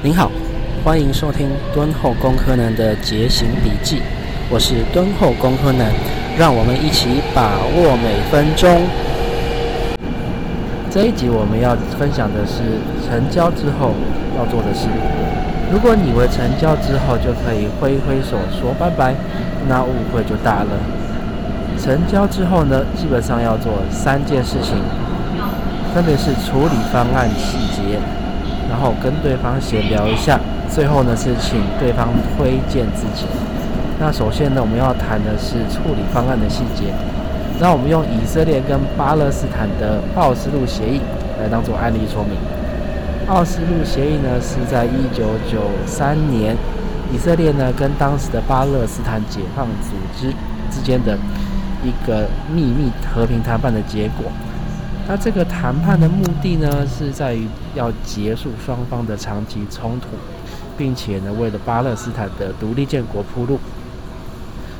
您好，欢迎收听敦厚工科男的节行笔记，我是敦厚工科男，让我们一起把握每分钟。这一集我们要分享的是成交之后要做的事。如果你以为成交之后就可以挥挥手说拜拜，那误会就大了。成交之后呢，基本上要做三件事情，分别是处理方案细节。然后跟对方闲聊一下，最后呢是请对方推荐自己。那首先呢，我们要谈的是处理方案的细节。那我们用以色列跟巴勒斯坦的奥斯陆协议来当做案例说明。奥斯陆协议呢是在一九九三年，以色列呢跟当时的巴勒斯坦解放组织之间的一个秘密和平谈判的结果。那这个谈判的目的呢，是在于要结束双方的长期冲突，并且呢，为了巴勒斯坦的独立建国铺路。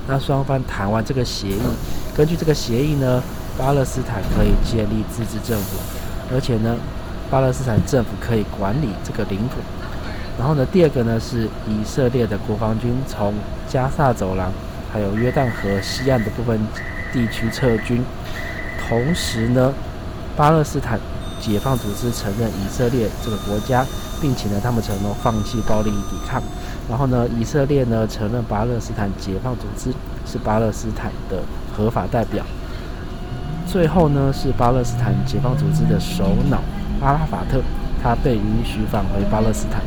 那双方谈完这个协议，根据这个协议呢，巴勒斯坦可以建立自治政府，而且呢，巴勒斯坦政府可以管理这个领土。然后呢，第二个呢，是以色列的国防军从加萨走廊还有约旦河西岸的部分地区撤军，同时呢。巴勒斯坦解放组织承认以色列这个国家，并且呢，他们承诺放弃暴力抵抗。然后呢，以色列呢承认巴勒斯坦解放组织是巴勒斯坦的合法代表。最后呢，是巴勒斯坦解放组织的首脑阿拉法特，他被允许返回巴勒斯坦。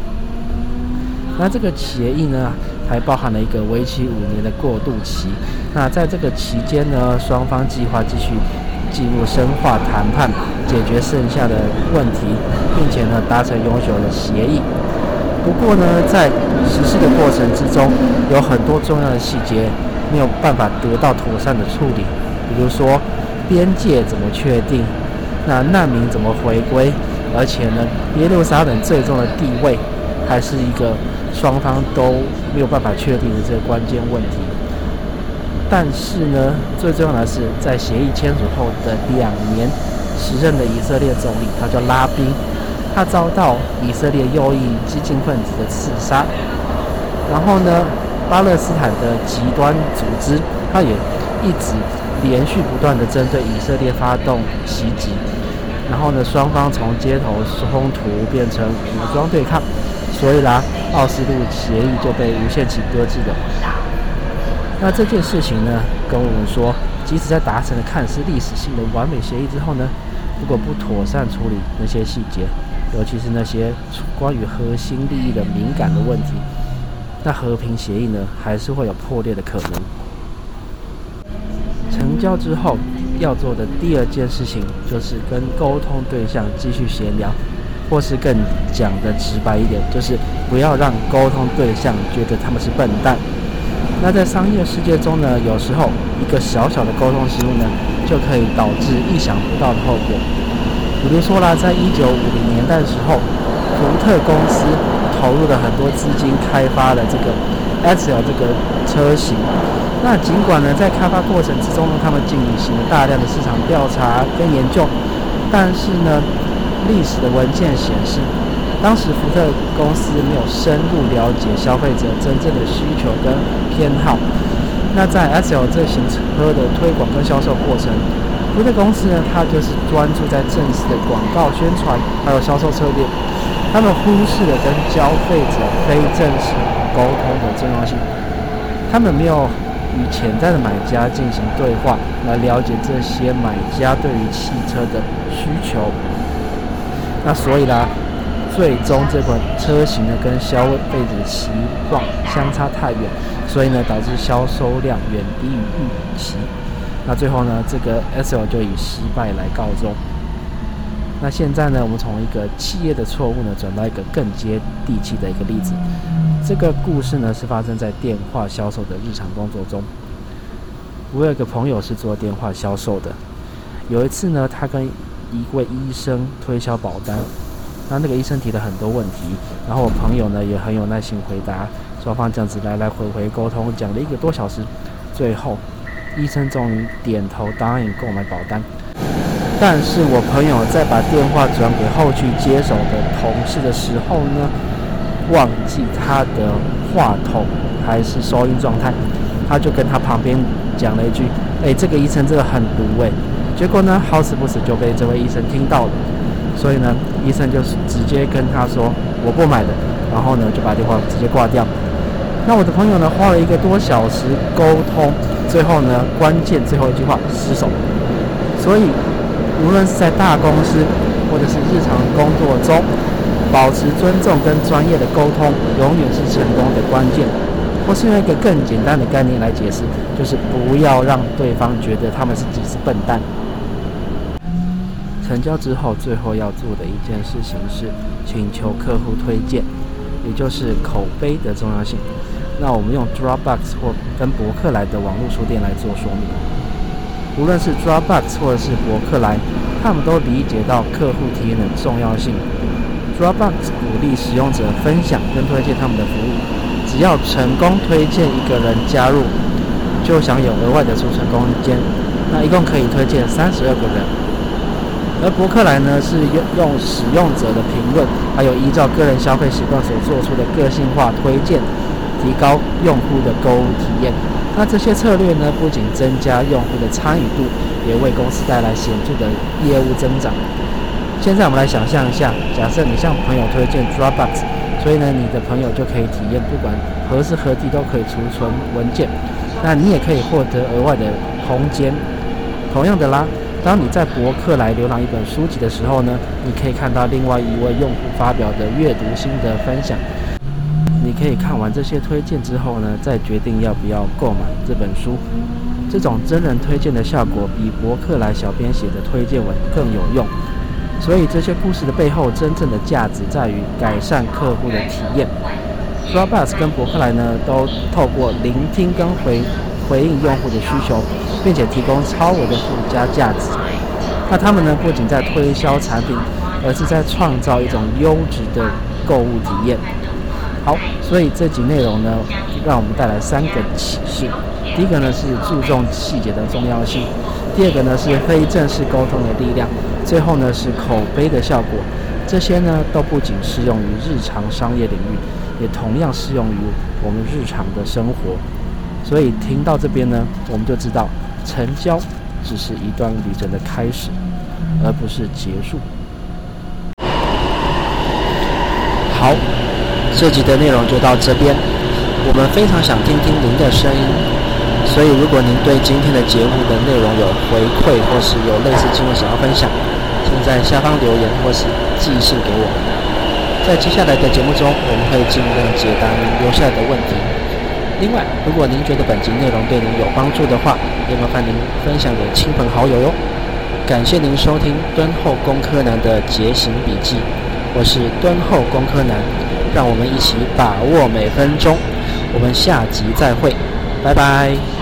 那这个协议呢，还包含了一个为期五年的过渡期。那在这个期间呢，双方计划继续。进入深化谈判，解决剩下的问题，并且呢达成永久的协议。不过呢，在实施的过程之中，有很多重要的细节没有办法得到妥善的处理。比如说，边界怎么确定？那难民怎么回归？而且呢，耶路撒冷最终的地位，还是一个双方都没有办法确定的这个关键问题。但是呢，最重要的是，在协议签署后的两年，时任的以色列总理他叫拉宾，他遭到以色列右翼激进分子的刺杀。然后呢，巴勒斯坦的极端组织，他也一直连续不断的针对以色列发动袭击。然后呢，双方从街头冲突变成武装对抗，所以啦，奥斯陆协议就被无限期搁置了。那这件事情呢，跟我们说，即使在达成了看似历史性的完美协议之后呢，如果不妥善处理那些细节，尤其是那些关于核心利益的敏感的问题，那和平协议呢，还是会有破裂的可能。成交之后要做的第二件事情，就是跟沟通对象继续闲聊，或是更讲得直白一点，就是不要让沟通对象觉得他们是笨蛋。那在商业世界中呢，有时候一个小小的沟通失误呢，就可以导致意想不到的后果。比如说啦，在一九五零年代的时候，福特公司投入了很多资金开发了这个 XL 这个车型。那尽管呢，在开发过程之中呢，他们进行了大量的市场调查跟研究，但是呢，历史的文件显示，当时福特公司没有深入了解消费者真正的需求跟偏好。那在 S L 这型车的推广跟销售过程，福特公司呢，它就是专注在正式的广告宣传还有销售策略，他们忽视了跟消费者非正式沟通的重要性。他们没有与潜在的买家进行对话，来了解这些买家对于汽车的需求。那所以啦。最终这款车型呢，跟消费者的期望相差太远，所以呢，导致销售量远低于预期。那最后呢，这个 S L 就以失败来告终。那现在呢，我们从一个企业的错误呢，转到一个更接地气的一个例子。这个故事呢，是发生在电话销售的日常工作中。我有个朋友是做电话销售的，有一次呢，他跟一位医生推销保单。那那个医生提了很多问题，然后我朋友呢也很有耐心回答，双方这样子来来回回沟通，讲了一个多小时，最后医生终于点头答应购买保单。但是我朋友在把电话转给后续接手的同事的时候呢，忘记他的话筒还是收音状态，他就跟他旁边讲了一句：“哎，这个医生真的很毒哎。”结果呢，好死不死就被这位医生听到了，所以呢，医生就是直接跟他说：“我不买的。”然后呢，就把电话直接挂掉。那我的朋友呢，花了一个多小时沟通，最后呢，关键最后一句话失手。所以，无论是在大公司或者是日常工作中，保持尊重跟专业的沟通，永远是成功的关键。或是用一个更简单的概念来解释，就是不要让对方觉得他们是自己是笨蛋。成交之后，最后要做的一件事情是请求客户推荐，也就是口碑的重要性。那我们用 Dropbox 或跟博客来的网络书店来做说明。无论是 Dropbox 或者是博客来，他们都理解到客户体验的重要性。Dropbox 鼓励使用者分享跟推荐他们的服务，只要成功推荐一个人加入，就享有额外的储存空间。那一共可以推荐三十二个人。而博客来呢，是用用使用者的评论，还有依照个人消费习惯所做出的个性化推荐，提高用户的购物体验。那这些策略呢，不仅增加用户的参与度，也为公司带来显著的业务增长。现在我们来想象一下，假设你向朋友推荐 Dropbox，所以呢，你的朋友就可以体验不管何时何地都可以储存文件，那你也可以获得额外的空间。同样的啦。当你在博客来浏览一本书籍的时候呢，你可以看到另外一位用户发表的阅读心得分享。你可以看完这些推荐之后呢，再决定要不要购买这本书。这种真人推荐的效果比博客来小编写的推荐文更有用。所以这些故事的背后，真正的价值在于改善客户的体验。r o b u s 跟博客来呢，都透过聆听跟回回应用户的需求。并且提供超额的附加价值。那他们呢，不仅在推销产品，而是在创造一种优质的购物体验。好，所以这集内容呢，让我们带来三个启示。第一个呢，是注重细节的重要性；第二个呢，是非正式沟通的力量；最后呢，是口碑的效果。这些呢，都不仅适用于日常商业领域，也同样适用于我们日常的生活。所以听到这边呢，我们就知道。成交只是一段旅程的开始，而不是结束。好，这集的内容就到这边。我们非常想听听您的声音，所以如果您对今天的节目的内容有回馈，或是有类似经验想要分享，请在下方留言或是寄信给我们。在接下来的节目中，我们会尽量解答您留下来的问题。另外，如果您觉得本集内容对您有帮助的话，也麻烦您分享给亲朋好友哟。感谢您收听敦厚工科男的节行笔记，我是敦厚工科男，让我们一起把握每分钟。我们下集再会，拜拜。